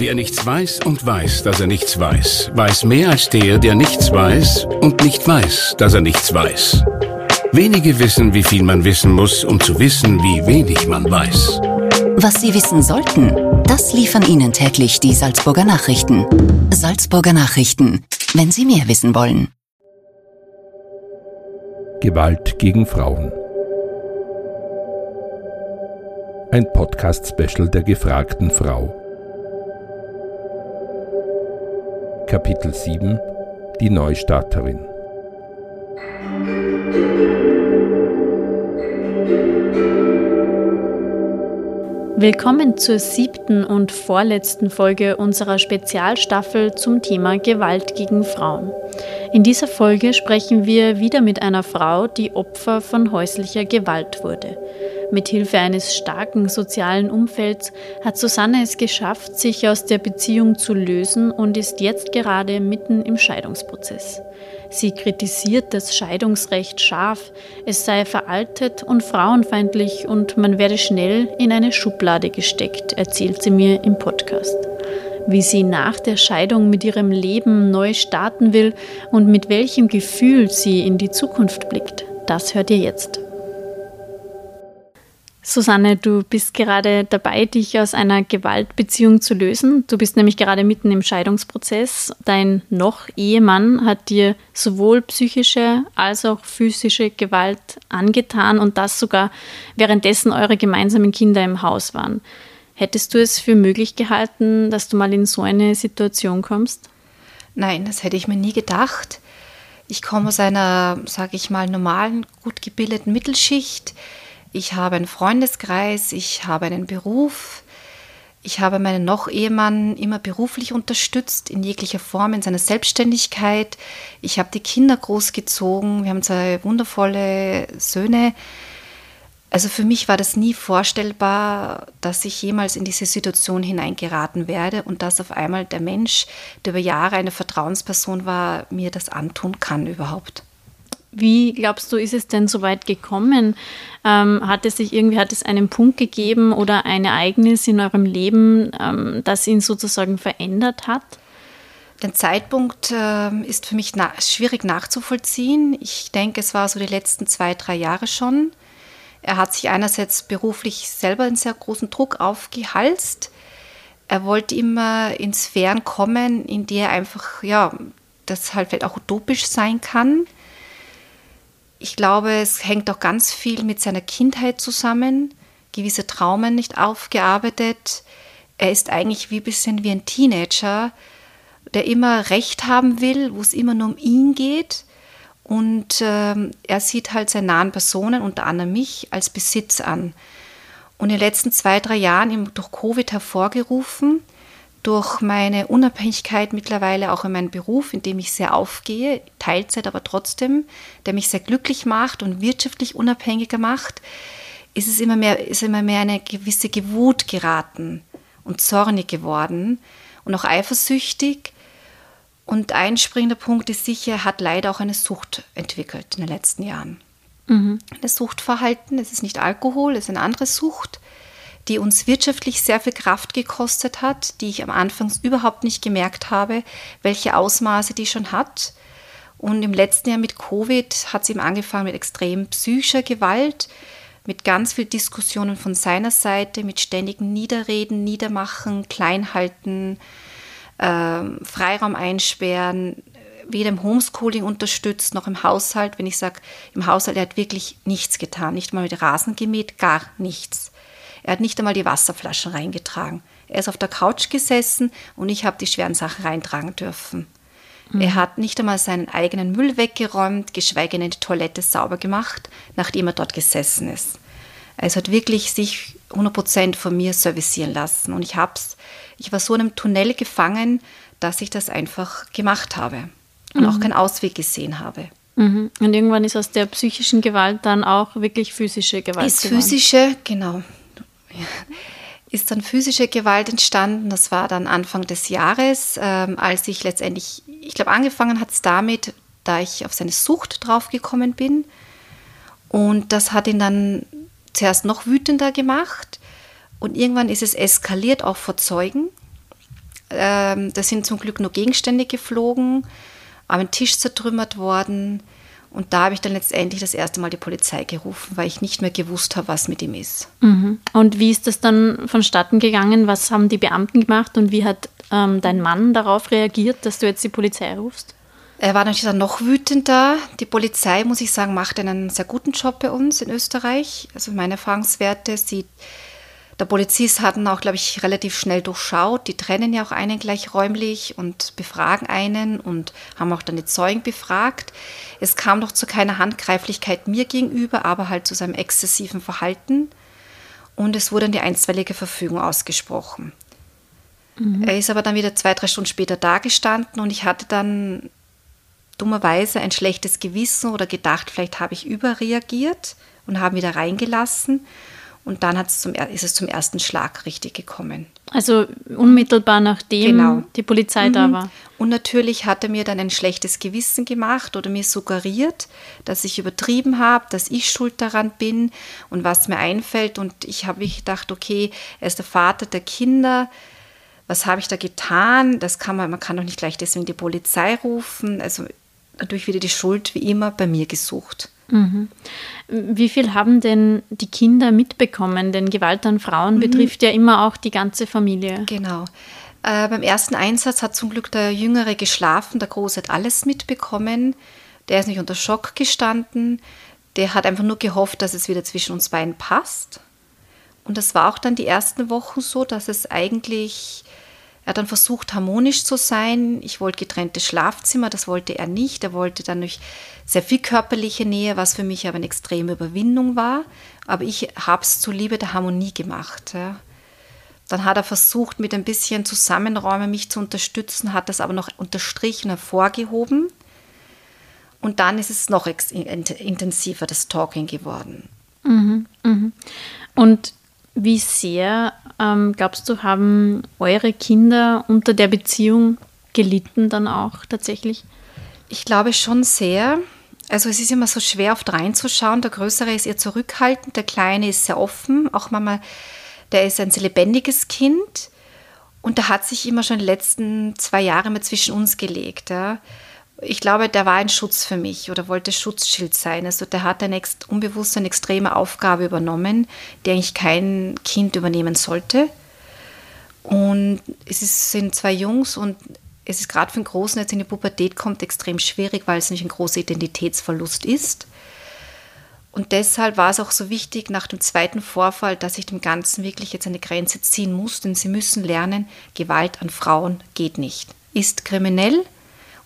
Wer nichts weiß und weiß, dass er nichts weiß, weiß mehr als der, der nichts weiß und nicht weiß, dass er nichts weiß. Wenige wissen, wie viel man wissen muss, um zu wissen, wie wenig man weiß. Was Sie wissen sollten, das liefern Ihnen täglich die Salzburger Nachrichten. Salzburger Nachrichten, wenn Sie mehr wissen wollen. Gewalt gegen Frauen. Ein Podcast-Special der gefragten Frau. Kapitel 7 Die Neustarterin Willkommen zur siebten und vorletzten Folge unserer Spezialstaffel zum Thema Gewalt gegen Frauen. In dieser Folge sprechen wir wieder mit einer Frau, die Opfer von häuslicher Gewalt wurde. Mithilfe eines starken sozialen Umfelds hat Susanne es geschafft, sich aus der Beziehung zu lösen und ist jetzt gerade mitten im Scheidungsprozess. Sie kritisiert das Scheidungsrecht scharf, es sei veraltet und frauenfeindlich und man werde schnell in eine Schublade gesteckt, erzählt sie mir im Podcast. Wie sie nach der Scheidung mit ihrem Leben neu starten will und mit welchem Gefühl sie in die Zukunft blickt, das hört ihr jetzt. Susanne, du bist gerade dabei, dich aus einer Gewaltbeziehung zu lösen. Du bist nämlich gerade mitten im Scheidungsprozess. Dein noch Ehemann hat dir sowohl psychische als auch physische Gewalt angetan und das sogar währenddessen eure gemeinsamen Kinder im Haus waren. Hättest du es für möglich gehalten, dass du mal in so eine Situation kommst? Nein, das hätte ich mir nie gedacht. Ich komme aus einer, sage ich mal, normalen, gut gebildeten Mittelschicht ich habe einen Freundeskreis, ich habe einen Beruf, ich habe meinen noch Ehemann immer beruflich unterstützt, in jeglicher Form, in seiner Selbstständigkeit. Ich habe die Kinder großgezogen, wir haben zwei wundervolle Söhne. Also für mich war das nie vorstellbar, dass ich jemals in diese Situation hineingeraten werde und dass auf einmal der Mensch, der über Jahre eine Vertrauensperson war, mir das antun kann überhaupt. Wie glaubst du, ist es denn so weit gekommen? Ähm, hat es sich irgendwie, hat es einen Punkt gegeben oder ein Ereignis in eurem Leben, ähm, das ihn sozusagen verändert hat? Der Zeitpunkt äh, ist für mich na schwierig nachzuvollziehen. Ich denke, es war so die letzten zwei, drei Jahre schon. Er hat sich einerseits beruflich selber einen sehr großen Druck aufgehalst. Er wollte immer in Sphären kommen, in die er einfach, ja, das halt vielleicht auch utopisch sein kann. Ich glaube, es hängt auch ganz viel mit seiner Kindheit zusammen, gewisse Traumen nicht aufgearbeitet. Er ist eigentlich wie ein bisschen wie ein Teenager, der immer Recht haben will, wo es immer nur um ihn geht. Und ähm, er sieht halt seine nahen Personen, unter anderem mich, als Besitz an. Und in den letzten zwei, drei Jahren durch Covid hervorgerufen, durch meine Unabhängigkeit mittlerweile auch in meinem Beruf, in dem ich sehr aufgehe, Teilzeit aber trotzdem, der mich sehr glücklich macht und wirtschaftlich unabhängiger macht, ist es immer mehr, ist immer mehr eine gewisse Gewut geraten und zornig geworden und auch eifersüchtig. Und ein springender Punkt ist sicher, er hat leider auch eine Sucht entwickelt in den letzten Jahren. Mhm. Ein Suchtverhalten, es ist nicht Alkohol, es ist eine andere Sucht die uns wirtschaftlich sehr viel Kraft gekostet hat, die ich am Anfang überhaupt nicht gemerkt habe, welche Ausmaße die schon hat. Und im letzten Jahr mit Covid hat es ihm angefangen mit extrem psychischer Gewalt, mit ganz viel Diskussionen von seiner Seite, mit ständigen Niederreden, Niedermachen, Kleinhalten, äh, Freiraum einsperren, weder im Homeschooling unterstützt noch im Haushalt. Wenn ich sage, im Haushalt, er hat wirklich nichts getan, nicht mal mit Rasen gemäht, gar nichts. Er hat nicht einmal die Wasserflaschen reingetragen. Er ist auf der Couch gesessen und ich habe die schweren Sachen reintragen dürfen. Mhm. Er hat nicht einmal seinen eigenen Müll weggeräumt, geschweige denn die Toilette sauber gemacht, nachdem er dort gesessen ist. Also hat wirklich sich 100% von mir servicieren lassen. Und ich hab's, ich war so in einem Tunnel gefangen, dass ich das einfach gemacht habe und mhm. auch keinen Ausweg gesehen habe. Mhm. Und irgendwann ist aus der psychischen Gewalt dann auch wirklich physische Gewalt. Ist geworden. physische, genau ist dann physische Gewalt entstanden. Das war dann Anfang des Jahres, ähm, als ich letztendlich, ich glaube, angefangen hat es damit, da ich auf seine Sucht draufgekommen bin. Und das hat ihn dann zuerst noch wütender gemacht. Und irgendwann ist es eskaliert, auch vor Zeugen. Ähm, da sind zum Glück nur Gegenstände geflogen, ein Tisch zertrümmert worden. Und da habe ich dann letztendlich das erste Mal die Polizei gerufen, weil ich nicht mehr gewusst habe, was mit ihm ist. Mhm. Und wie ist das dann vonstatten gegangen? Was haben die Beamten gemacht und wie hat ähm, dein Mann darauf reagiert, dass du jetzt die Polizei rufst? Er war natürlich dann noch wütender. Die Polizei, muss ich sagen, macht einen sehr guten Job bei uns in Österreich. Also meine Erfahrungswerte, sie der Polizist hatten auch, glaube ich, relativ schnell durchschaut. Die trennen ja auch einen gleich räumlich und befragen einen und haben auch dann die Zeugen befragt. Es kam doch zu keiner Handgreiflichkeit mir gegenüber, aber halt zu seinem exzessiven Verhalten. Und es wurde dann die einstweilige Verfügung ausgesprochen. Mhm. Er ist aber dann wieder zwei, drei Stunden später dagestanden und ich hatte dann dummerweise ein schlechtes Gewissen oder gedacht, vielleicht habe ich überreagiert und habe wieder reingelassen. Und dann zum, ist es zum ersten Schlag richtig gekommen. Also unmittelbar nachdem genau. die Polizei mhm. da war. Und natürlich hat er mir dann ein schlechtes Gewissen gemacht oder mir suggeriert, dass ich übertrieben habe, dass ich schuld daran bin und was mir einfällt. Und ich habe gedacht, okay, er ist der Vater der Kinder. Was habe ich da getan? Das kann man, man kann doch nicht gleich deswegen die Polizei rufen. Also natürlich wieder die Schuld wie immer bei mir gesucht. Mhm. Wie viel haben denn die Kinder mitbekommen? Denn Gewalt an Frauen mhm. betrifft ja immer auch die ganze Familie. Genau. Äh, beim ersten Einsatz hat zum Glück der Jüngere geschlafen, der Große hat alles mitbekommen. Der ist nicht unter Schock gestanden. Der hat einfach nur gehofft, dass es wieder zwischen uns beiden passt. Und das war auch dann die ersten Wochen so, dass es eigentlich er hat dann versucht, harmonisch zu sein. Ich wollte getrennte Schlafzimmer, das wollte er nicht. Er wollte dann durch sehr viel körperliche Nähe, was für mich aber eine extreme Überwindung war. Aber ich habe es zuliebe der Harmonie gemacht. Ja. Dann hat er versucht, mit ein bisschen Zusammenräumen mich zu unterstützen, hat das aber noch unterstrichen, hervorgehoben. Und dann ist es noch intensiver, das Talking geworden. Mhm, mh. Und wie sehr, ähm, glaubst du, haben eure Kinder unter der Beziehung gelitten dann auch tatsächlich? Ich glaube schon sehr. Also es ist immer so schwer oft reinzuschauen. Der Größere ist eher zurückhaltend, der Kleine ist sehr offen. Auch Mama, der ist ein sehr lebendiges Kind. Und der hat sich immer schon die letzten zwei Jahre mal zwischen uns gelegt. Ja ich glaube, der war ein Schutz für mich oder wollte Schutzschild sein. Also der hat eine unbewusst eine extreme Aufgabe übernommen, die eigentlich kein Kind übernehmen sollte. Und es ist, sind zwei Jungs und es ist gerade für den Großen, der jetzt in die Pubertät kommt, extrem schwierig, weil es nicht ein großer Identitätsverlust ist. Und deshalb war es auch so wichtig nach dem zweiten Vorfall, dass ich dem Ganzen wirklich jetzt eine Grenze ziehen muss, denn sie müssen lernen, Gewalt an Frauen geht nicht. Ist kriminell,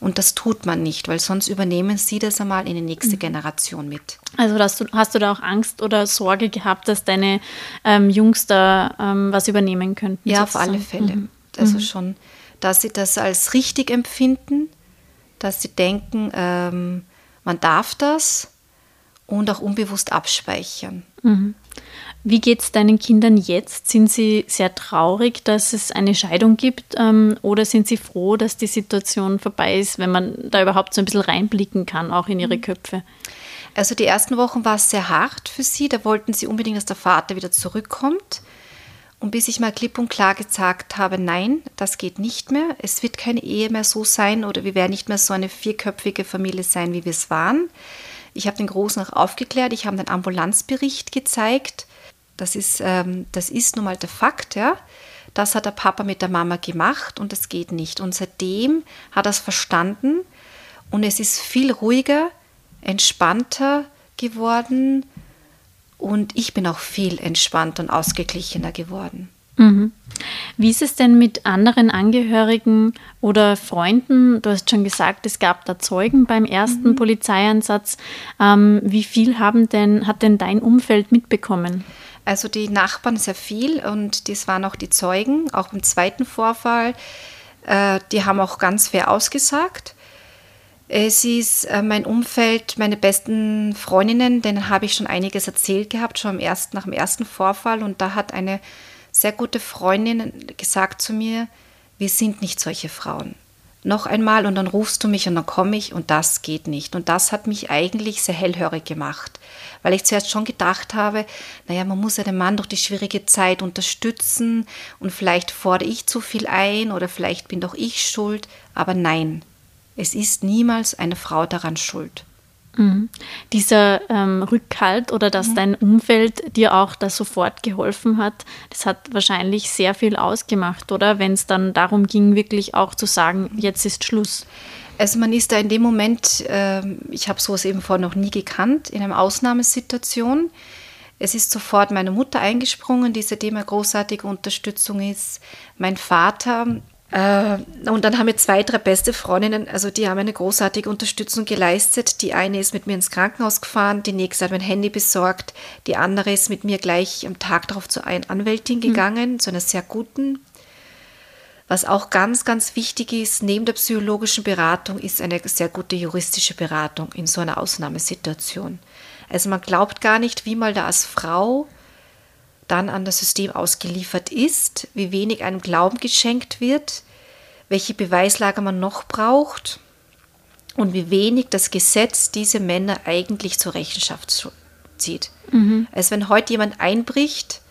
und das tut man nicht, weil sonst übernehmen sie das einmal in die nächste mhm. Generation mit. Also hast du, hast du da auch Angst oder Sorge gehabt, dass deine ähm, Jungs da ähm, was übernehmen könnten? Ja, sozusagen? auf alle Fälle. Mhm. Also mhm. schon, dass sie das als richtig empfinden, dass sie denken, ähm, man darf das und auch unbewusst abspeichern. Wie geht es deinen Kindern jetzt? Sind sie sehr traurig, dass es eine Scheidung gibt ähm, oder sind sie froh, dass die Situation vorbei ist, wenn man da überhaupt so ein bisschen reinblicken kann, auch in ihre mhm. Köpfe? Also die ersten Wochen war es sehr hart für sie. Da wollten sie unbedingt, dass der Vater wieder zurückkommt. Und bis ich mal klipp und klar gesagt habe, nein, das geht nicht mehr. Es wird keine Ehe mehr so sein oder wir werden nicht mehr so eine vierköpfige Familie sein, wie wir es waren. Ich habe den Großen auch aufgeklärt. Ich habe einen Ambulanzbericht gezeigt das ist, ähm, das ist nun mal der Fakt, ja. Das hat der Papa mit der Mama gemacht und es geht nicht. Und seitdem hat er es verstanden und es ist viel ruhiger, entspannter geworden und ich bin auch viel entspannter und ausgeglichener geworden. Mhm. Wie ist es denn mit anderen Angehörigen oder Freunden? Du hast schon gesagt, es gab da Zeugen beim ersten mhm. Polizeieinsatz. Ähm, wie viel haben denn, hat denn dein Umfeld mitbekommen? Also die Nachbarn sehr viel und das waren auch die Zeugen, auch im zweiten Vorfall. Äh, die haben auch ganz fair ausgesagt. Es ist äh, mein Umfeld, meine besten Freundinnen, denen habe ich schon einiges erzählt gehabt, schon ersten, nach dem ersten Vorfall. Und da hat eine sehr gute Freundin gesagt zu mir, wir sind nicht solche Frauen. Noch einmal und dann rufst du mich und dann komme ich und das geht nicht. Und das hat mich eigentlich sehr hellhörig gemacht, weil ich zuerst schon gedacht habe, naja, man muss ja den Mann durch die schwierige Zeit unterstützen und vielleicht fordere ich zu viel ein oder vielleicht bin doch ich schuld, aber nein, es ist niemals eine Frau daran schuld. Mhm. Dieser ähm, Rückhalt oder dass mhm. dein Umfeld dir auch da sofort geholfen hat, das hat wahrscheinlich sehr viel ausgemacht, oder? Wenn es dann darum ging, wirklich auch zu sagen, jetzt ist Schluss. Also man ist da in dem Moment, äh, ich habe sowas eben vorher noch nie gekannt, in einer Ausnahmesituation. Es ist sofort meine Mutter eingesprungen, die seitdem eine großartige Unterstützung ist. Mein Vater und dann haben wir zwei, drei beste Freundinnen, also die haben eine großartige Unterstützung geleistet. Die eine ist mit mir ins Krankenhaus gefahren, die nächste hat mein Handy besorgt, die andere ist mit mir gleich am Tag darauf zu einer Anwältin mhm. gegangen, mhm. zu einer sehr guten. Was auch ganz, ganz wichtig ist, neben der psychologischen Beratung ist eine sehr gute juristische Beratung in so einer Ausnahmesituation. Also man glaubt gar nicht, wie mal da als Frau dann an das System ausgeliefert ist, wie wenig einem Glauben geschenkt wird, welche Beweislage man noch braucht und wie wenig das Gesetz diese Männer eigentlich zur Rechenschaft zieht. Mhm. Also wenn heute jemand einbricht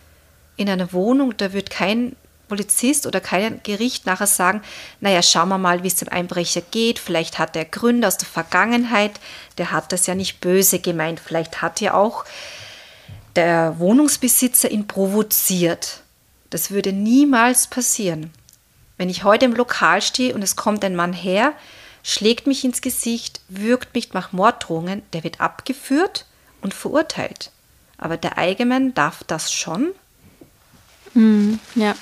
in eine Wohnung, da wird kein Polizist oder kein Gericht nachher sagen, naja, schauen wir mal, wie es dem Einbrecher geht, vielleicht hat er Gründe aus der Vergangenheit, der hat das ja nicht böse gemeint, vielleicht hat er auch der Wohnungsbesitzer ihn provoziert. Das würde niemals passieren. Wenn ich heute im Lokal stehe und es kommt ein Mann her, schlägt mich ins Gesicht, würgt mich nach Morddrohungen, der wird abgeführt und verurteilt. Aber der Eigenmann darf das schon? Mm, ja.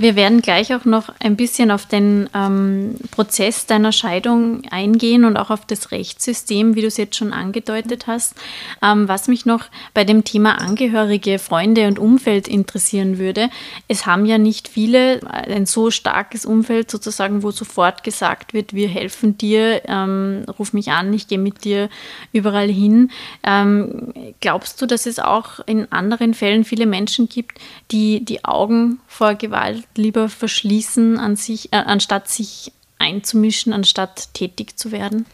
Wir werden gleich auch noch ein bisschen auf den ähm, Prozess deiner Scheidung eingehen und auch auf das Rechtssystem, wie du es jetzt schon angedeutet hast. Ähm, was mich noch bei dem Thema Angehörige, Freunde und Umfeld interessieren würde, es haben ja nicht viele ein so starkes Umfeld sozusagen, wo sofort gesagt wird, wir helfen dir, ähm, ruf mich an, ich gehe mit dir überall hin. Ähm, glaubst du, dass es auch in anderen Fällen viele Menschen gibt, die die Augen vor Gewalt lieber verschließen, an sich, äh, anstatt sich einzumischen, anstatt tätig zu werden?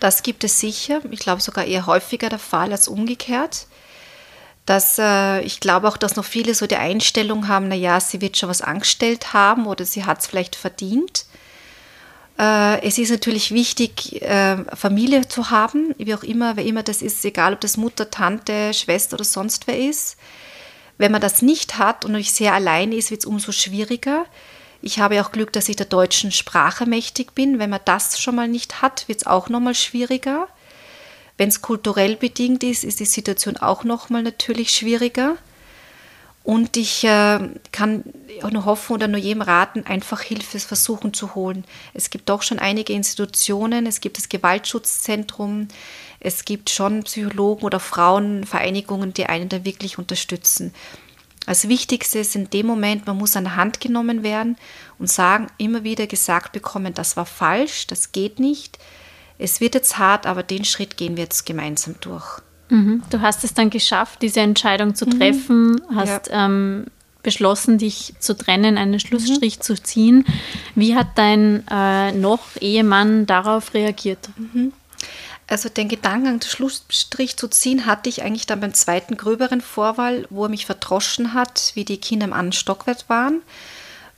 Das gibt es sicher. Ich glaube sogar eher häufiger der Fall als umgekehrt. Dass, äh, ich glaube auch, dass noch viele so die Einstellung haben, naja, sie wird schon was angestellt haben oder sie hat es vielleicht verdient. Äh, es ist natürlich wichtig, äh, Familie zu haben, wie auch immer, wer immer das ist, egal ob das Mutter, Tante, Schwester oder sonst wer ist. Wenn man das nicht hat und nicht sehr alleine ist, wird es umso schwieriger. Ich habe auch Glück, dass ich der deutschen Sprache mächtig bin. Wenn man das schon mal nicht hat, wird es auch nochmal schwieriger. Wenn es kulturell bedingt ist, ist die Situation auch nochmal natürlich schwieriger. Und ich äh, kann nur hoffen oder nur jedem raten, einfach Hilfe versuchen zu holen. Es gibt doch schon einige Institutionen, es gibt das Gewaltschutzzentrum, es gibt schon Psychologen oder Frauenvereinigungen, die einen da wirklich unterstützen. Das Wichtigste ist in dem Moment, man muss an der Hand genommen werden und sagen, immer wieder gesagt bekommen, das war falsch, das geht nicht. Es wird jetzt hart, aber den Schritt gehen wir jetzt gemeinsam durch. Mhm. Du hast es dann geschafft, diese Entscheidung zu mhm. treffen, mhm. hast ja. ähm, beschlossen, dich zu trennen, einen Schlussstrich mhm. zu ziehen. Wie hat dein äh, noch Ehemann darauf reagiert? Mhm. Also den Gedanken, den Schlussstrich zu ziehen, hatte ich eigentlich dann beim zweiten gröberen Vorwahl, wo er mich verdroschen hat, wie die Kinder im anderen Stockwerk waren.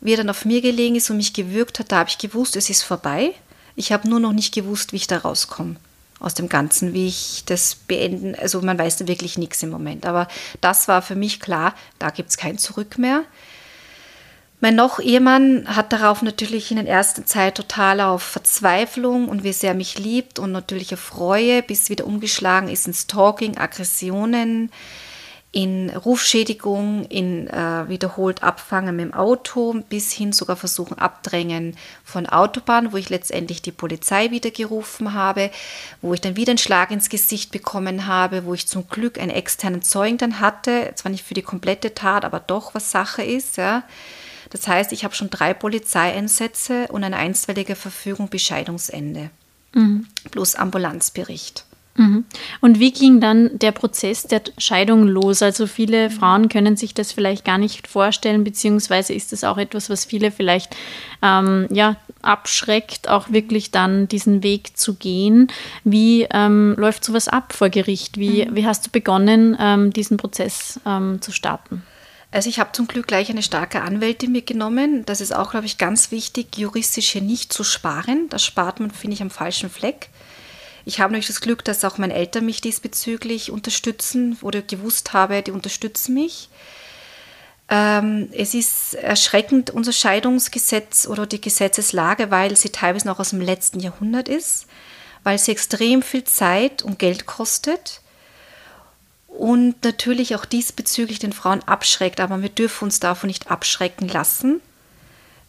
Wie er dann auf mir gelegen ist und mich gewürgt hat, da habe ich gewusst, es ist vorbei. Ich habe nur noch nicht gewusst, wie ich da rauskomme aus dem Ganzen, wie ich das beenden. Also man weiß wirklich nichts im Moment. Aber das war für mich klar, da gibt es kein Zurück mehr. Mein noch Ehemann hat darauf natürlich in der ersten Zeit total auf Verzweiflung und wie sehr mich liebt und natürlich auf bis wieder umgeschlagen ist in Stalking, Aggressionen, in Rufschädigung, in äh, wiederholt Abfangen mit dem Auto, bis hin sogar versuchen Abdrängen von Autobahn, wo ich letztendlich die Polizei wieder gerufen habe, wo ich dann wieder einen Schlag ins Gesicht bekommen habe, wo ich zum Glück einen externen Zeugen dann hatte, zwar nicht für die komplette Tat, aber doch was Sache ist, ja das heißt, ich habe schon drei Polizeieinsätze und eine einstweilige Verfügung bis Scheidungsende. Mhm. Plus Ambulanzbericht. Mhm. Und wie ging dann der Prozess der Scheidung los? Also viele Frauen können sich das vielleicht gar nicht vorstellen, beziehungsweise ist das auch etwas, was viele vielleicht ähm, ja, abschreckt, auch wirklich dann diesen Weg zu gehen. Wie ähm, läuft sowas ab vor Gericht? Wie, mhm. wie hast du begonnen, ähm, diesen Prozess ähm, zu starten? Also ich habe zum Glück gleich eine starke Anwältin mitgenommen. Das ist auch, glaube ich, ganz wichtig, juristisch hier nicht zu sparen. Das spart man, finde ich, am falschen Fleck. Ich habe natürlich das Glück, dass auch meine Eltern mich diesbezüglich unterstützen oder gewusst habe, die unterstützen mich. Ähm, es ist erschreckend, unser Scheidungsgesetz oder die Gesetzeslage, weil sie teilweise noch aus dem letzten Jahrhundert ist, weil sie extrem viel Zeit und Geld kostet und natürlich auch diesbezüglich den Frauen abschreckt. Aber wir dürfen uns davon nicht abschrecken lassen.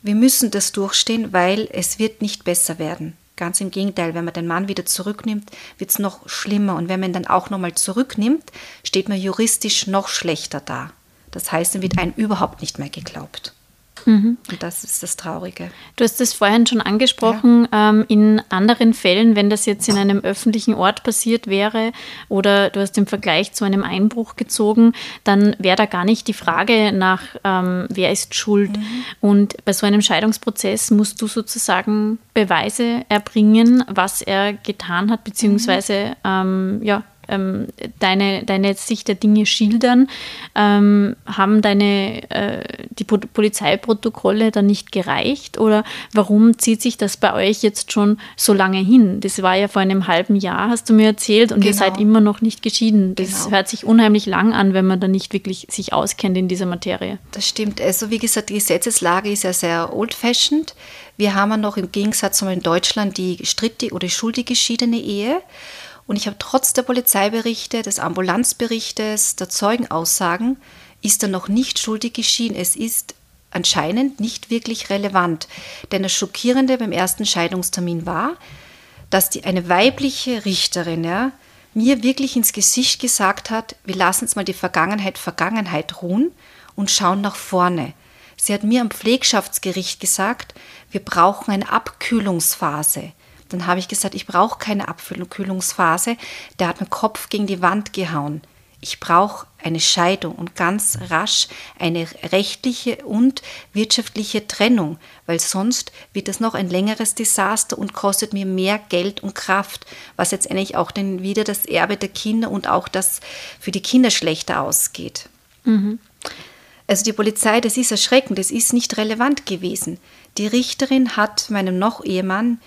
Wir müssen das durchstehen, weil es wird nicht besser werden. Ganz im Gegenteil, wenn man den Mann wieder zurücknimmt, wird es noch schlimmer. Und wenn man ihn dann auch nochmal zurücknimmt, steht man juristisch noch schlechter da. Das heißt, dann wird einem überhaupt nicht mehr geglaubt. Mhm. Und das ist das Traurige. Du hast es vorhin schon angesprochen, ja. ähm, in anderen Fällen, wenn das jetzt in einem öffentlichen Ort passiert wäre oder du hast den Vergleich zu einem Einbruch gezogen, dann wäre da gar nicht die Frage nach, ähm, wer ist schuld. Mhm. Und bei so einem Scheidungsprozess musst du sozusagen Beweise erbringen, was er getan hat, beziehungsweise mhm. ähm, ja, ähm, deine, deine Sicht der Dinge schildern, ähm, haben deine äh, die Polizeiprotokolle dann nicht gereicht oder warum zieht sich das bei euch jetzt schon so lange hin? Das war ja vor einem halben Jahr, hast du mir erzählt, und genau. ihr seid immer noch nicht geschieden. Das genau. hört sich unheimlich lang an, wenn man da nicht wirklich sich auskennt in dieser Materie. Das stimmt. Also wie gesagt, die Gesetzeslage ist ja sehr old-fashioned. Wir haben ja noch im Gegensatz zu in Deutschland die strittige oder schuldig geschiedene Ehe. Und ich habe trotz der Polizeiberichte, des Ambulanzberichtes, der Zeugenaussagen, ist er noch nicht schuldig geschieden. Es ist anscheinend nicht wirklich relevant. Denn das Schockierende beim ersten Scheidungstermin war, dass die, eine weibliche Richterin ja, mir wirklich ins Gesicht gesagt hat, wir lassen jetzt mal die Vergangenheit Vergangenheit ruhen und schauen nach vorne. Sie hat mir am Pflegschaftsgericht gesagt, wir brauchen eine Abkühlungsphase. Dann habe ich gesagt, ich brauche keine Abkühlungsphase. Der hat meinen Kopf gegen die Wand gehauen. Ich brauche eine Scheidung und ganz rasch eine rechtliche und wirtschaftliche Trennung, weil sonst wird es noch ein längeres Desaster und kostet mir mehr Geld und Kraft, was jetzt eigentlich auch dann wieder das Erbe der Kinder und auch das für die Kinder schlechter ausgeht. Mhm. Also die Polizei, das ist erschreckend, das ist nicht relevant gewesen. Die Richterin hat meinem Noch-Ehemann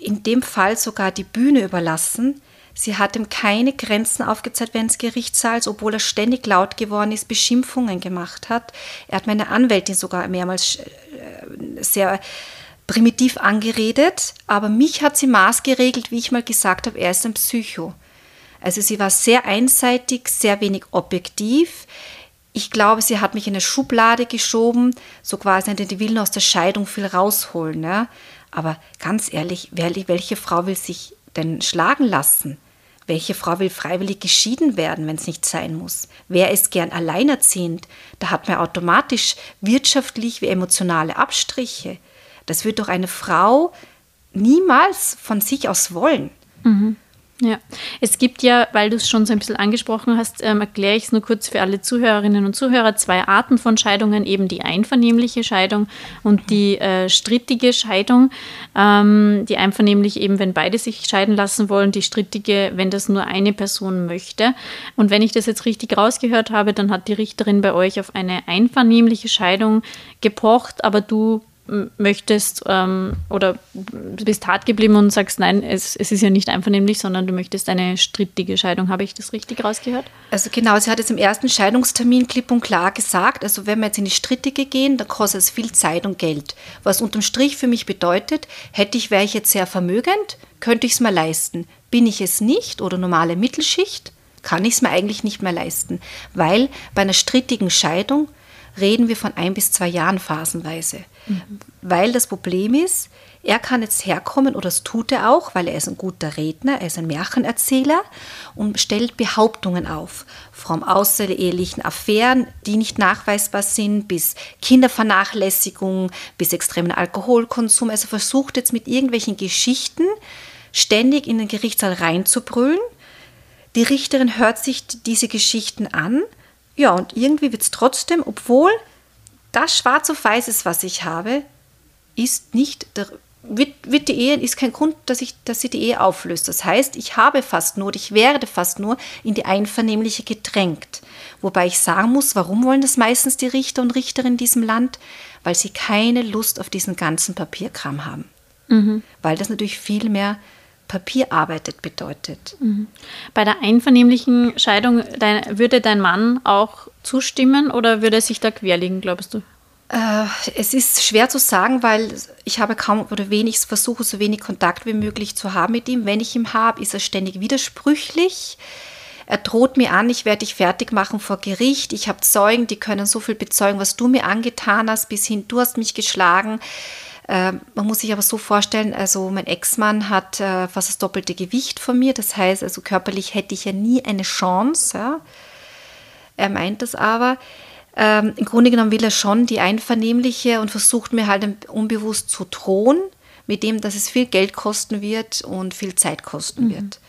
in dem Fall sogar die Bühne überlassen. Sie hat ihm keine Grenzen aufgezeigt während des Gerichtssaals, obwohl er ständig laut geworden ist, Beschimpfungen gemacht hat. Er hat meine Anwältin sogar mehrmals äh, sehr primitiv angeredet, aber mich hat sie maßgeregelt, wie ich mal gesagt habe, er ist ein Psycho. Also sie war sehr einseitig, sehr wenig objektiv. Ich glaube, sie hat mich in eine Schublade geschoben, so quasi, die will aus der Scheidung viel rausholen. Ja. Aber ganz ehrlich, welche Frau will sich denn schlagen lassen? Welche Frau will freiwillig geschieden werden, wenn es nicht sein muss? Wer ist gern alleinerziehend? Da hat man automatisch wirtschaftlich wie emotionale Abstriche. Das wird doch eine Frau niemals von sich aus wollen. Mhm. Ja, es gibt ja, weil du es schon so ein bisschen angesprochen hast, ähm, erkläre ich es nur kurz für alle Zuhörerinnen und Zuhörer, zwei Arten von Scheidungen, eben die einvernehmliche Scheidung und die äh, strittige Scheidung. Ähm, die einvernehmliche eben, wenn beide sich scheiden lassen wollen, die strittige, wenn das nur eine Person möchte. Und wenn ich das jetzt richtig rausgehört habe, dann hat die Richterin bei euch auf eine einvernehmliche Scheidung gepocht, aber du möchtest ähm, oder bist hart geblieben und sagst, nein, es, es ist ja nicht einvernehmlich, sondern du möchtest eine strittige Scheidung. Habe ich das richtig rausgehört? Also genau, sie hat jetzt im ersten Scheidungstermin klipp und klar gesagt, also wenn wir jetzt in die strittige gehen, dann kostet es viel Zeit und Geld. Was unterm Strich für mich bedeutet, hätte ich, wäre ich jetzt sehr vermögend, könnte ich es mir leisten. Bin ich es nicht oder normale Mittelschicht, kann ich es mir eigentlich nicht mehr leisten, weil bei einer strittigen Scheidung reden wir von ein bis zwei Jahren phasenweise. Mhm. Weil das Problem ist, er kann jetzt herkommen, oder das tut er auch, weil er ist ein guter Redner, er ist ein Märchenerzähler und stellt Behauptungen auf. Vom außerehelichen Affären, die nicht nachweisbar sind, bis Kindervernachlässigung, bis extremen Alkoholkonsum. Also versucht jetzt mit irgendwelchen Geschichten ständig in den Gerichtssaal reinzubrüllen. Die Richterin hört sich diese Geschichten an ja, und irgendwie wird es trotzdem, obwohl das schwarz auf weiß ist, was ich habe, ist nicht der wird, wird, die Ehe ist kein Grund, dass ich, dass sie die Ehe auflöst. Das heißt, ich habe fast nur, ich werde fast nur in die Einvernehmliche gedrängt. Wobei ich sagen muss, warum wollen das meistens die Richter und Richterinnen in diesem Land? Weil sie keine Lust auf diesen ganzen Papierkram haben. Mhm. Weil das natürlich viel mehr Papierarbeit bedeutet. Mhm. Bei der einvernehmlichen Scheidung dein, würde dein Mann auch zustimmen oder würde er sich da querlegen, glaubst du? Äh, es ist schwer zu sagen, weil ich habe kaum oder wenig versuche, so wenig Kontakt wie möglich zu haben mit ihm. Wenn ich ihn habe, ist er ständig widersprüchlich. Er droht mir an, ich werde dich fertig machen vor Gericht. Ich habe Zeugen, die können so viel bezeugen, was du mir angetan hast, bis hin, du hast mich geschlagen. Äh, man muss sich aber so vorstellen, also mein Ex-Mann hat äh, fast das doppelte Gewicht von mir. Das heißt, also körperlich hätte ich ja nie eine Chance. Ja. Er meint das aber. Ähm, Im Grunde genommen will er schon die einvernehmliche und versucht mir halt unbewusst zu drohen, mit dem, dass es viel Geld kosten wird und viel Zeit kosten mhm. wird.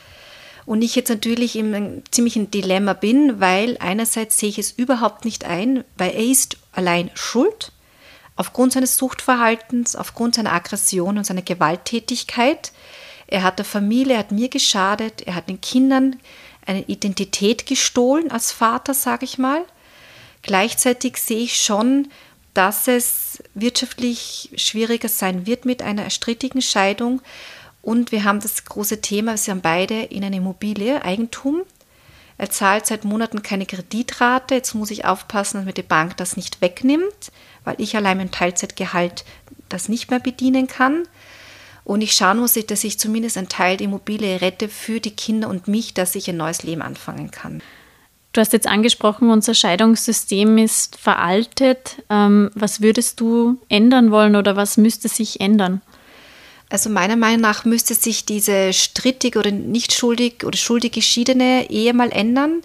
Und ich jetzt natürlich in einem ziemlichen Dilemma bin, weil einerseits sehe ich es überhaupt nicht ein, weil er ist allein schuld, aufgrund seines Suchtverhaltens, aufgrund seiner Aggression und seiner Gewalttätigkeit. Er hat der Familie, er hat mir geschadet, er hat den Kindern eine Identität gestohlen als Vater, sage ich mal. Gleichzeitig sehe ich schon, dass es wirtschaftlich schwieriger sein wird mit einer strittigen Scheidung. Und wir haben das große Thema, sie haben beide in einer Immobilie Eigentum. Er zahlt seit Monaten keine Kreditrate. Jetzt muss ich aufpassen, dass mir die Bank das nicht wegnimmt, weil ich allein mit Teilzeitgehalt das nicht mehr bedienen kann. Und ich schauen muss, dass ich zumindest einen Teil der Immobilie rette für die Kinder und mich, dass ich ein neues Leben anfangen kann. Du hast jetzt angesprochen, unser Scheidungssystem ist veraltet. Ähm, was würdest du ändern wollen oder was müsste sich ändern? Also meiner Meinung nach müsste sich diese strittig oder nicht schuldig oder schuldig geschiedene Ehe mal ändern.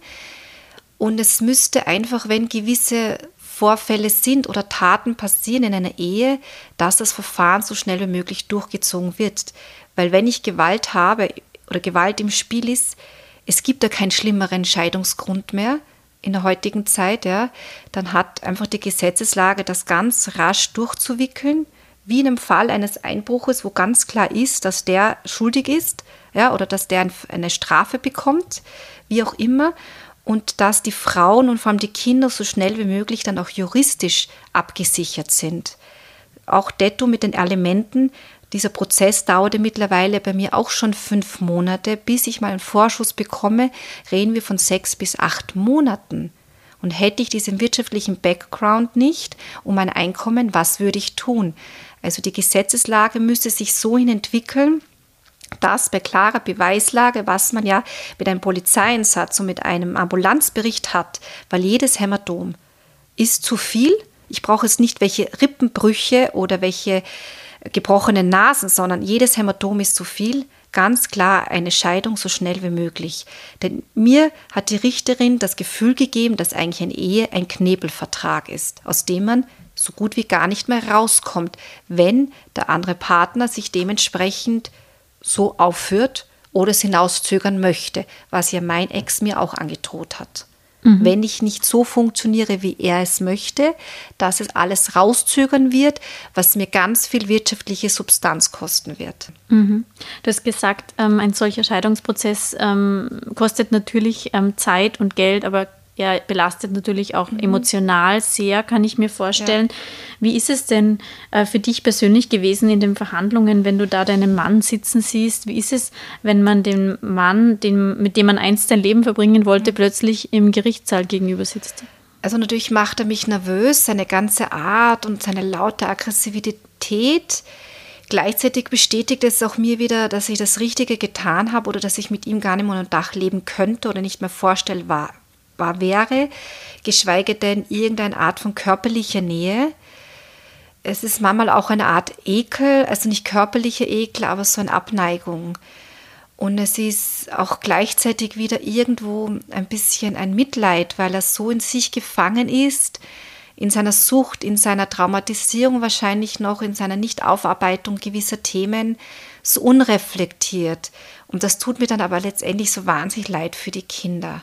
Und es müsste einfach, wenn gewisse Vorfälle sind oder Taten passieren in einer Ehe, dass das Verfahren so schnell wie möglich durchgezogen wird. Weil wenn ich Gewalt habe oder Gewalt im Spiel ist, es gibt da keinen schlimmeren Scheidungsgrund mehr in der heutigen Zeit, ja, dann hat einfach die Gesetzeslage das ganz rasch durchzuwickeln, wie in einem Fall eines Einbruches, wo ganz klar ist, dass der schuldig ist, ja, oder dass der eine Strafe bekommt, wie auch immer, und dass die Frauen und vor allem die Kinder so schnell wie möglich dann auch juristisch abgesichert sind. Auch detto mit den Elementen, dieser Prozess dauerte mittlerweile bei mir auch schon fünf Monate. Bis ich mal einen Vorschuss bekomme, reden wir von sechs bis acht Monaten. Und hätte ich diesen wirtschaftlichen Background nicht um mein Einkommen, was würde ich tun? Also die Gesetzeslage müsste sich so hin entwickeln, dass bei klarer Beweislage, was man ja mit einem Polizeieinsatz und mit einem Ambulanzbericht hat, weil jedes Hämatom ist zu viel. Ich brauche jetzt nicht welche Rippenbrüche oder welche gebrochenen Nasen, sondern jedes Hämatom ist zu viel. Ganz klar eine Scheidung so schnell wie möglich. Denn mir hat die Richterin das Gefühl gegeben, dass eigentlich eine Ehe ein Knebelvertrag ist, aus dem man so gut wie gar nicht mehr rauskommt, wenn der andere Partner sich dementsprechend so aufführt oder es hinauszögern möchte, was ja mein Ex mir auch angedroht hat mhm. wenn ich nicht so funktioniere, wie er es möchte, dass es alles rauszögern wird, was mir ganz viel wirtschaftliche Substanz kosten wird. Mhm. Du hast gesagt, ähm, ein solcher Scheidungsprozess ähm, kostet natürlich ähm, Zeit und Geld, aber er belastet natürlich auch mhm. emotional sehr, kann ich mir vorstellen. Ja. Wie ist es denn äh, für dich persönlich gewesen in den Verhandlungen, wenn du da deinen Mann sitzen siehst? Wie ist es, wenn man den Mann, den, mit dem man einst sein Leben verbringen wollte, mhm. plötzlich im Gerichtssaal gegenüber sitzt? Also natürlich macht er mich nervös, seine ganze Art und seine laute Aggressivität. Gleichzeitig bestätigt es auch mir wieder, dass ich das Richtige getan habe oder dass ich mit ihm gar nicht mehr unter Dach leben könnte oder nicht mehr vorstellbar war, wäre, geschweige denn irgendeine Art von körperlicher Nähe. Es ist manchmal auch eine Art Ekel, also nicht körperlicher Ekel, aber so eine Abneigung. Und es ist auch gleichzeitig wieder irgendwo ein bisschen ein Mitleid, weil er so in sich gefangen ist, in seiner Sucht, in seiner Traumatisierung wahrscheinlich noch, in seiner Nichtaufarbeitung gewisser Themen, so unreflektiert. Und das tut mir dann aber letztendlich so wahnsinnig leid für die Kinder.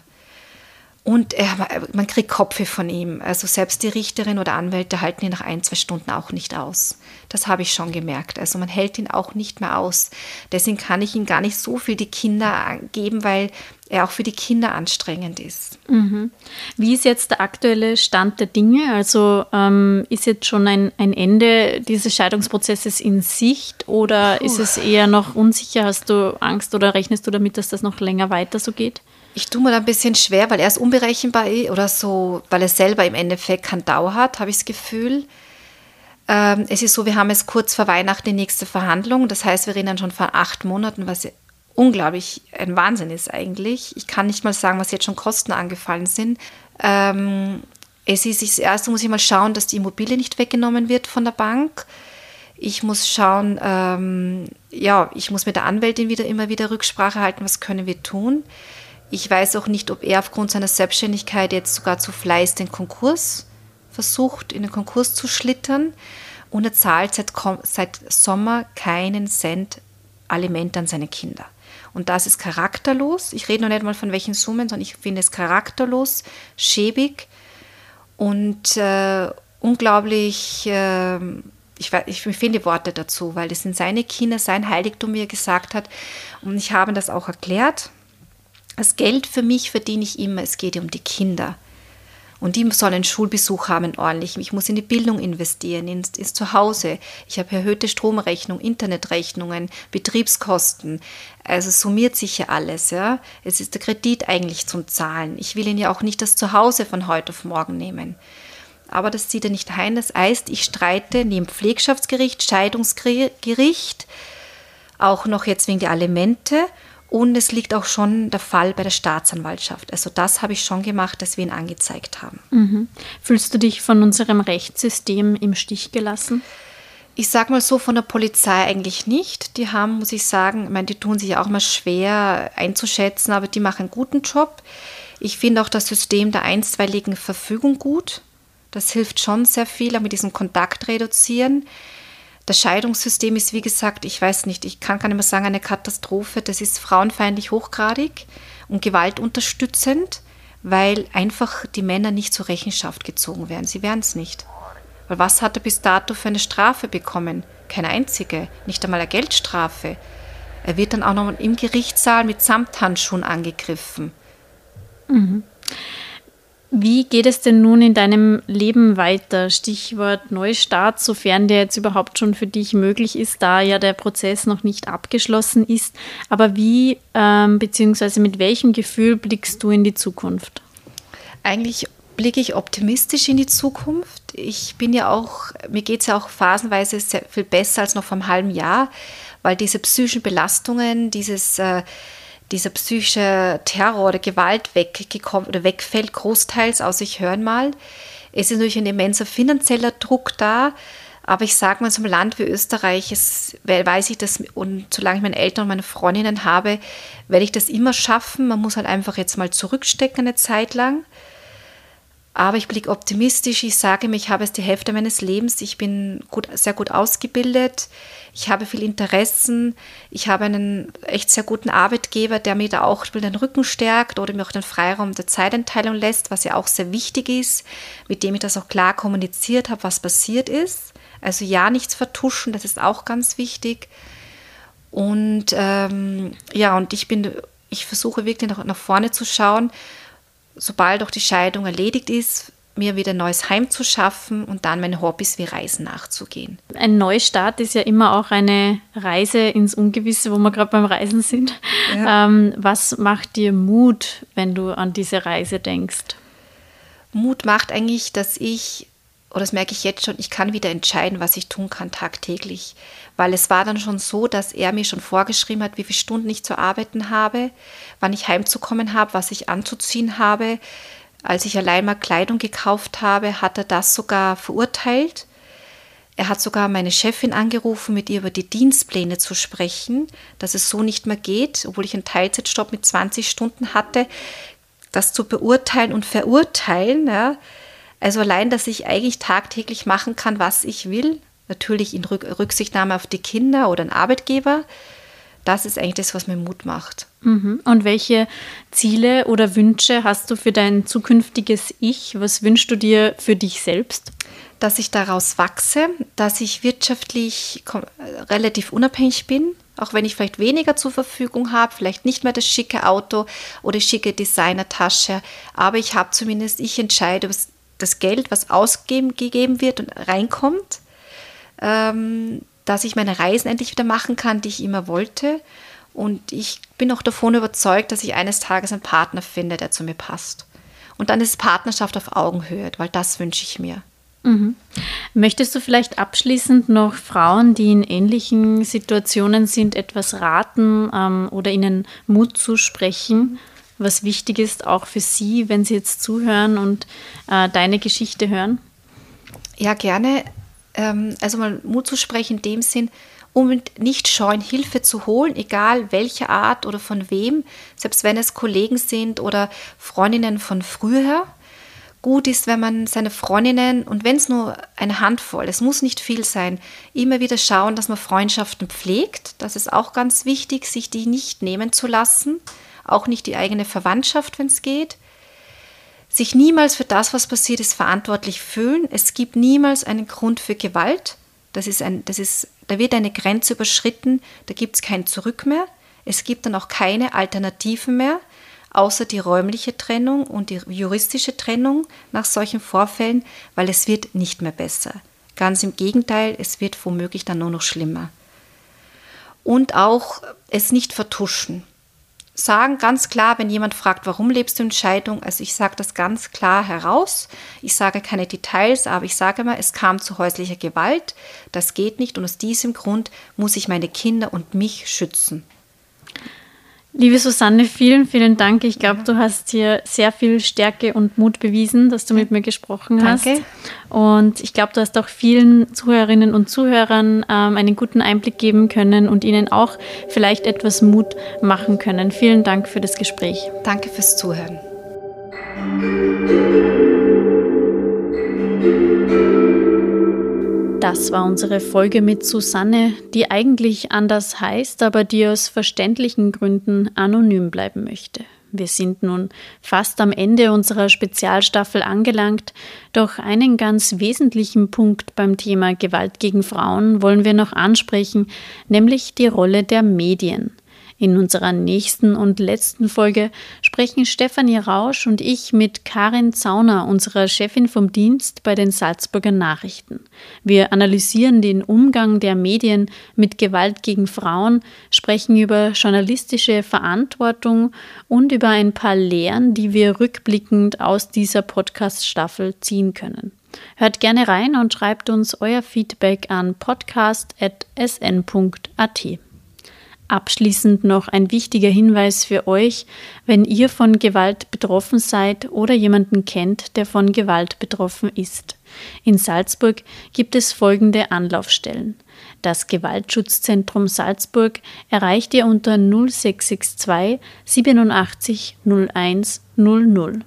Und er, man kriegt Kopfe von ihm. Also selbst die Richterin oder Anwälte halten ihn nach ein, zwei Stunden auch nicht aus. Das habe ich schon gemerkt. Also man hält ihn auch nicht mehr aus. Deswegen kann ich ihm gar nicht so viel die Kinder geben, weil er auch für die Kinder anstrengend ist. Mhm. Wie ist jetzt der aktuelle Stand der Dinge? Also ähm, ist jetzt schon ein, ein Ende dieses Scheidungsprozesses in Sicht oder Puh. ist es eher noch unsicher? Hast du Angst oder rechnest du damit, dass das noch länger weiter so geht? Ich tue mir da ein bisschen schwer, weil er ist unberechenbar oder so, weil er selber im Endeffekt kein Dauer hat, habe ich das Gefühl. Ähm, es ist so, wir haben jetzt kurz vor Weihnachten die nächste Verhandlung. Das heißt, wir reden dann schon von acht Monaten, was unglaublich ein Wahnsinn ist eigentlich. Ich kann nicht mal sagen, was jetzt schon Kosten angefallen sind. Ähm, es ist das erste, muss ich mal schauen, dass die Immobilie nicht weggenommen wird von der Bank. Ich muss schauen, ähm, ja, ich muss mit der Anwältin wieder immer wieder Rücksprache halten, was können wir tun. Ich weiß auch nicht, ob er aufgrund seiner Selbstständigkeit jetzt sogar zu Fleiß den Konkurs versucht, in den Konkurs zu schlittern. Und er zahlt seit, seit Sommer keinen Cent Aliment an seine Kinder. Und das ist charakterlos. Ich rede noch nicht mal von welchen Summen, sondern ich finde es charakterlos, schäbig und äh, unglaublich, äh, ich, ich finde die Worte dazu, weil das sind seine Kinder, sein Heiligtum, wie er gesagt hat. Und ich habe das auch erklärt. Das Geld für mich verdiene ich immer, es geht um die Kinder. Und die sollen einen Schulbesuch haben, ordentlich. Ich muss in die Bildung investieren, ins, ins Zuhause. Ich habe erhöhte Stromrechnung, Internetrechnungen, Betriebskosten. Also summiert sich ja alles. Ja? Es ist der Kredit eigentlich zum Zahlen. Ich will ihn ja auch nicht das Zuhause von heute auf morgen nehmen. Aber das zieht er nicht ein. Das heißt, ich streite neben Pflegschaftsgericht, Scheidungsgericht, auch noch jetzt wegen der Alimente und es liegt auch schon der Fall bei der Staatsanwaltschaft. Also das habe ich schon gemacht, dass wir ihn angezeigt haben. Mhm. Fühlst du dich von unserem Rechtssystem im Stich gelassen? Ich sage mal so, von der Polizei eigentlich nicht. Die haben, muss ich sagen, ich meine, die tun sich auch mal schwer einzuschätzen, aber die machen einen guten Job. Ich finde auch das System der einstweiligen Verfügung gut. Das hilft schon sehr viel, auch mit diesem Kontakt reduzieren. Das Scheidungssystem ist, wie gesagt, ich weiß nicht, ich kann gar nicht mehr sagen, eine Katastrophe. Das ist frauenfeindlich hochgradig und gewaltunterstützend, weil einfach die Männer nicht zur Rechenschaft gezogen werden. Sie werden es nicht. Weil was hat er bis dato für eine Strafe bekommen? Keine einzige, nicht einmal eine Geldstrafe. Er wird dann auch noch im Gerichtssaal mit Samthandschuhen angegriffen. Mhm. Wie geht es denn nun in deinem Leben weiter? Stichwort Neustart, sofern der jetzt überhaupt schon für dich möglich ist, da ja der Prozess noch nicht abgeschlossen ist. Aber wie ähm, bzw. mit welchem Gefühl blickst du in die Zukunft? Eigentlich blicke ich optimistisch in die Zukunft. Ich bin ja auch, mir geht es ja auch phasenweise sehr viel besser als noch vor einem halben Jahr, weil diese psychischen Belastungen, dieses äh, dieser psychische Terror oder Gewalt weggekommen oder wegfällt, großteils, außer ich höre mal. Es ist natürlich ein immenser finanzieller Druck da, aber ich sage mal, so einem Land wie Österreich, es, weiß ich das, und solange ich meine Eltern und meine Freundinnen habe, werde ich das immer schaffen. Man muss halt einfach jetzt mal zurückstecken eine Zeit lang. Aber ich blicke optimistisch. Ich sage mir, ich habe es die Hälfte meines Lebens. Ich bin gut, sehr gut ausgebildet. Ich habe viel Interessen. Ich habe einen echt sehr guten Arbeitgeber, der mir da auch den Rücken stärkt oder mir auch den Freiraum der Zeiteinteilung lässt, was ja auch sehr wichtig ist, mit dem ich das auch klar kommuniziert habe, was passiert ist. Also ja, nichts vertuschen, das ist auch ganz wichtig. Und ähm, ja, und ich bin, ich versuche wirklich nach, nach vorne zu schauen sobald auch die Scheidung erledigt ist, mir wieder ein neues Heim zu schaffen und dann meine Hobbys wie Reisen nachzugehen. Ein Neustart ist ja immer auch eine Reise ins Ungewisse, wo wir gerade beim Reisen sind. Ja. Ähm, was macht dir Mut, wenn du an diese Reise denkst? Mut macht eigentlich, dass ich, oder das merke ich jetzt schon, ich kann wieder entscheiden, was ich tun kann tagtäglich weil es war dann schon so, dass er mir schon vorgeschrieben hat, wie viele Stunden ich zu arbeiten habe, wann ich heimzukommen habe, was ich anzuziehen habe. Als ich allein mal Kleidung gekauft habe, hat er das sogar verurteilt. Er hat sogar meine Chefin angerufen, mit ihr über die Dienstpläne zu sprechen, dass es so nicht mehr geht, obwohl ich einen Teilzeitstopp mit 20 Stunden hatte, das zu beurteilen und verurteilen. Ja. Also allein, dass ich eigentlich tagtäglich machen kann, was ich will, natürlich in Rücksichtnahme auf die Kinder oder den Arbeitgeber. Das ist eigentlich das, was mir Mut macht. Mhm. Und welche Ziele oder Wünsche hast du für dein zukünftiges Ich? Was wünschst du dir für dich selbst? Dass ich daraus wachse, dass ich wirtschaftlich relativ unabhängig bin, auch wenn ich vielleicht weniger zur Verfügung habe, vielleicht nicht mehr das schicke Auto oder schicke Designertasche, aber ich habe zumindest, ich entscheide, was das Geld, was ausgegeben wird und reinkommt, ähm, dass ich meine Reisen endlich wieder machen kann, die ich immer wollte. Und ich bin auch davon überzeugt, dass ich eines Tages einen Partner finde, der zu mir passt. Und dann ist Partnerschaft auf Augenhöhe, weil das wünsche ich mir. Mhm. Möchtest du vielleicht abschließend noch Frauen, die in ähnlichen Situationen sind, etwas raten ähm, oder ihnen Mut zusprechen, was wichtig ist auch für sie, wenn sie jetzt zuhören und äh, deine Geschichte hören? Ja, gerne. Ähm, also mal Mut zu sprechen in dem Sinn, um nicht scheuen, Hilfe zu holen, egal welche Art oder von wem, selbst wenn es Kollegen sind oder Freundinnen von früher. Gut ist, wenn man seine Freundinnen und wenn es nur eine Handvoll, es muss nicht viel sein, immer wieder schauen, dass man Freundschaften pflegt. Das ist auch ganz wichtig, sich die nicht nehmen zu lassen, auch nicht die eigene Verwandtschaft, wenn es geht sich niemals für das, was passiert ist, verantwortlich fühlen. Es gibt niemals einen Grund für Gewalt. Das ist ein, das ist, da wird eine Grenze überschritten, da gibt es kein Zurück mehr. Es gibt dann auch keine Alternativen mehr, außer die räumliche Trennung und die juristische Trennung nach solchen Vorfällen, weil es wird nicht mehr besser. Ganz im Gegenteil, es wird womöglich dann nur noch schlimmer. Und auch es nicht vertuschen sagen ganz klar, wenn jemand fragt, warum lebst du in Scheidung, also ich sage das ganz klar heraus. Ich sage keine Details, aber ich sage mal, es kam zu häuslicher Gewalt. Das geht nicht und aus diesem Grund muss ich meine Kinder und mich schützen. Liebe Susanne, vielen, vielen Dank. Ich glaube, du hast hier sehr viel Stärke und Mut bewiesen, dass du mit mir gesprochen Danke. hast. Und ich glaube, du hast auch vielen Zuhörerinnen und Zuhörern ähm, einen guten Einblick geben können und ihnen auch vielleicht etwas Mut machen können. Vielen Dank für das Gespräch. Danke fürs Zuhören. Das war unsere Folge mit Susanne, die eigentlich anders heißt, aber die aus verständlichen Gründen anonym bleiben möchte. Wir sind nun fast am Ende unserer Spezialstaffel angelangt, doch einen ganz wesentlichen Punkt beim Thema Gewalt gegen Frauen wollen wir noch ansprechen, nämlich die Rolle der Medien. In unserer nächsten und letzten Folge sprechen Stefanie Rausch und ich mit Karin Zauner, unserer Chefin vom Dienst bei den Salzburger Nachrichten. Wir analysieren den Umgang der Medien mit Gewalt gegen Frauen, sprechen über journalistische Verantwortung und über ein paar Lehren, die wir rückblickend aus dieser Podcast-Staffel ziehen können. Hört gerne rein und schreibt uns euer Feedback an podcast.sn.at. Abschließend noch ein wichtiger Hinweis für euch, wenn ihr von Gewalt betroffen seid oder jemanden kennt, der von Gewalt betroffen ist. In Salzburg gibt es folgende Anlaufstellen. Das Gewaltschutzzentrum Salzburg erreicht ihr unter 0662 87 01 00.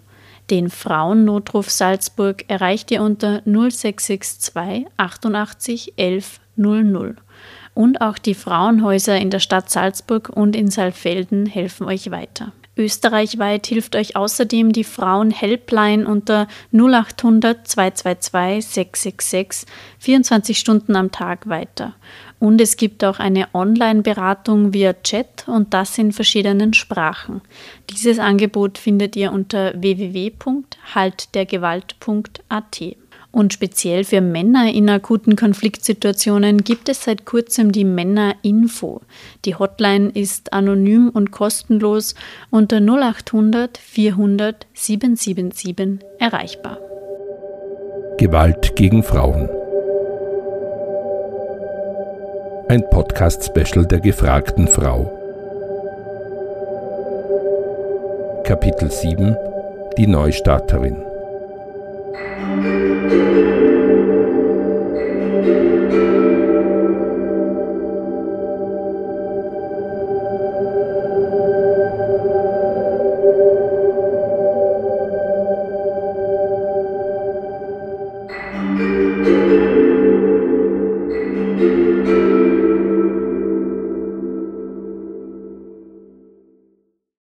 Den Frauennotruf Salzburg erreicht ihr unter 0662 88 11 00 und auch die Frauenhäuser in der Stadt Salzburg und in Saalfelden helfen euch weiter. Österreichweit hilft euch außerdem die Frauen-Helpline unter 0800 222 666 24 Stunden am Tag weiter. Und es gibt auch eine Online-Beratung via Chat und das in verschiedenen Sprachen. Dieses Angebot findet ihr unter www.haltdergewalt.at. Und speziell für Männer in akuten Konfliktsituationen gibt es seit kurzem die Männerinfo. Die Hotline ist anonym und kostenlos unter 0800 400 777 erreichbar. Gewalt gegen Frauen. Ein Podcast-Special der gefragten Frau. Kapitel 7 Die Neustarterin.